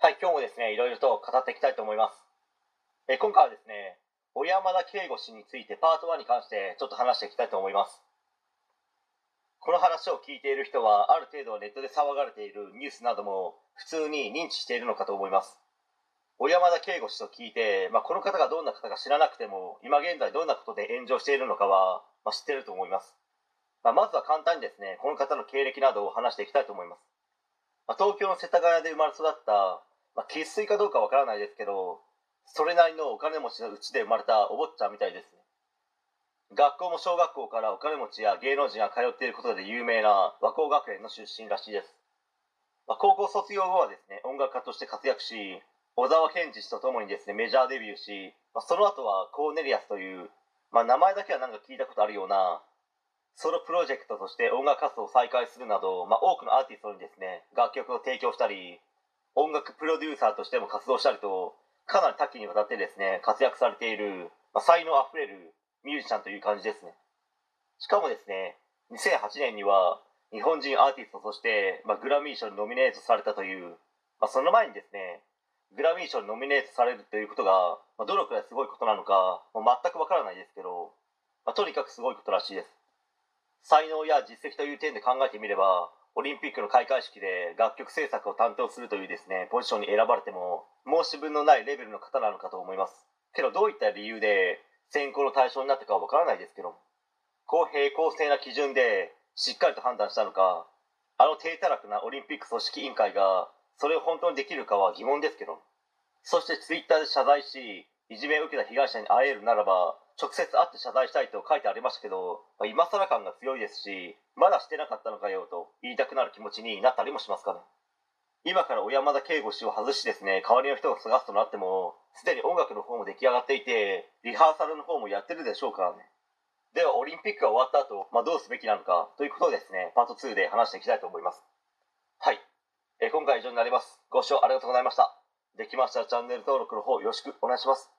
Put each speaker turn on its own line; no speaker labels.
はい、今日もですね、いろいろと語っていきたいと思います。え今回はですね、小山田圭吾氏についてパート1に関してちょっと話していきたいと思います。この話を聞いている人は、ある程度ネットで騒がれているニュースなども普通に認知しているのかと思います。小山田圭吾氏と聞いて、まあ、この方がどんな方か知らなくても、今現在どんなことで炎上しているのかは、まあ、知ってると思います。まあ、まずは簡単にですね、この方の経歴などを話していきたいと思います。ま、東京の世田谷で生まれ育った、まあ、生粋かどうかわからないですけど、それなりのお金持ちのうちで生まれたお坊ちゃんみたいですね。学校も小学校からお金持ちや芸能人が通っていることで有名な和光学園の出身らしいです。まあ、高校卒業後はですね、音楽家として活躍し、小沢健二氏と共にですね、メジャーデビューし、まあ、その後はコーネリアスという、まあ、名前だけはなんか聞いたことあるような、ソロプロジェクトとして音楽活動を再開するなど、まあ、多くのアーティストにですね、楽曲を提供したり、音楽プロデューサーとしても活動したりと、かなり多岐にわたってですね、活躍されている、まあ、才能あふれるミュージシャンという感じですね。しかもですね、2008年には日本人アーティストとして、まあ、グラミー賞にノミネートされたという、まあ、その前にですね、グラミー賞にノミネートされるということが、まあ、どのくらいすごいことなのか、もう全くわからないですけど、まあ、とにかくすごいことらしいです。才能や実績という点で考えてみれば、オリンピックの開会式で楽曲制作を担当するというですね、ポジションに選ばれても、申し分のないレベルの方なのかと思います。けどどういった理由で選考の対象になったかはわからないですけど、公平公正な基準でしっかりと判断したのか、あの低たらくなオリンピック組織委員会がそれを本当にできるかは疑問ですけど、そしてツイッターで謝罪し、いじめを受けた被害者に会えるならば、直接会って謝罪したいと書いてありましたけど、まあ今更感が強いですし、まだしてなかったのかよと言いたくなる気持ちになったりもしますかね。今から小山田圭吾氏を外しですね、代わりの人を探すとなっても、すでに音楽の方も出来上がっていて、リハーサルの方もやってるでしょうからね。では、オリンピックが終わった後、まあ、どうすべきなのかということをですね、パート2で話していきたいと思います。はい。えー今回は以上になります。ご視聴ありがとうございました。できましたらチャンネル登録の方よろしくお願いします。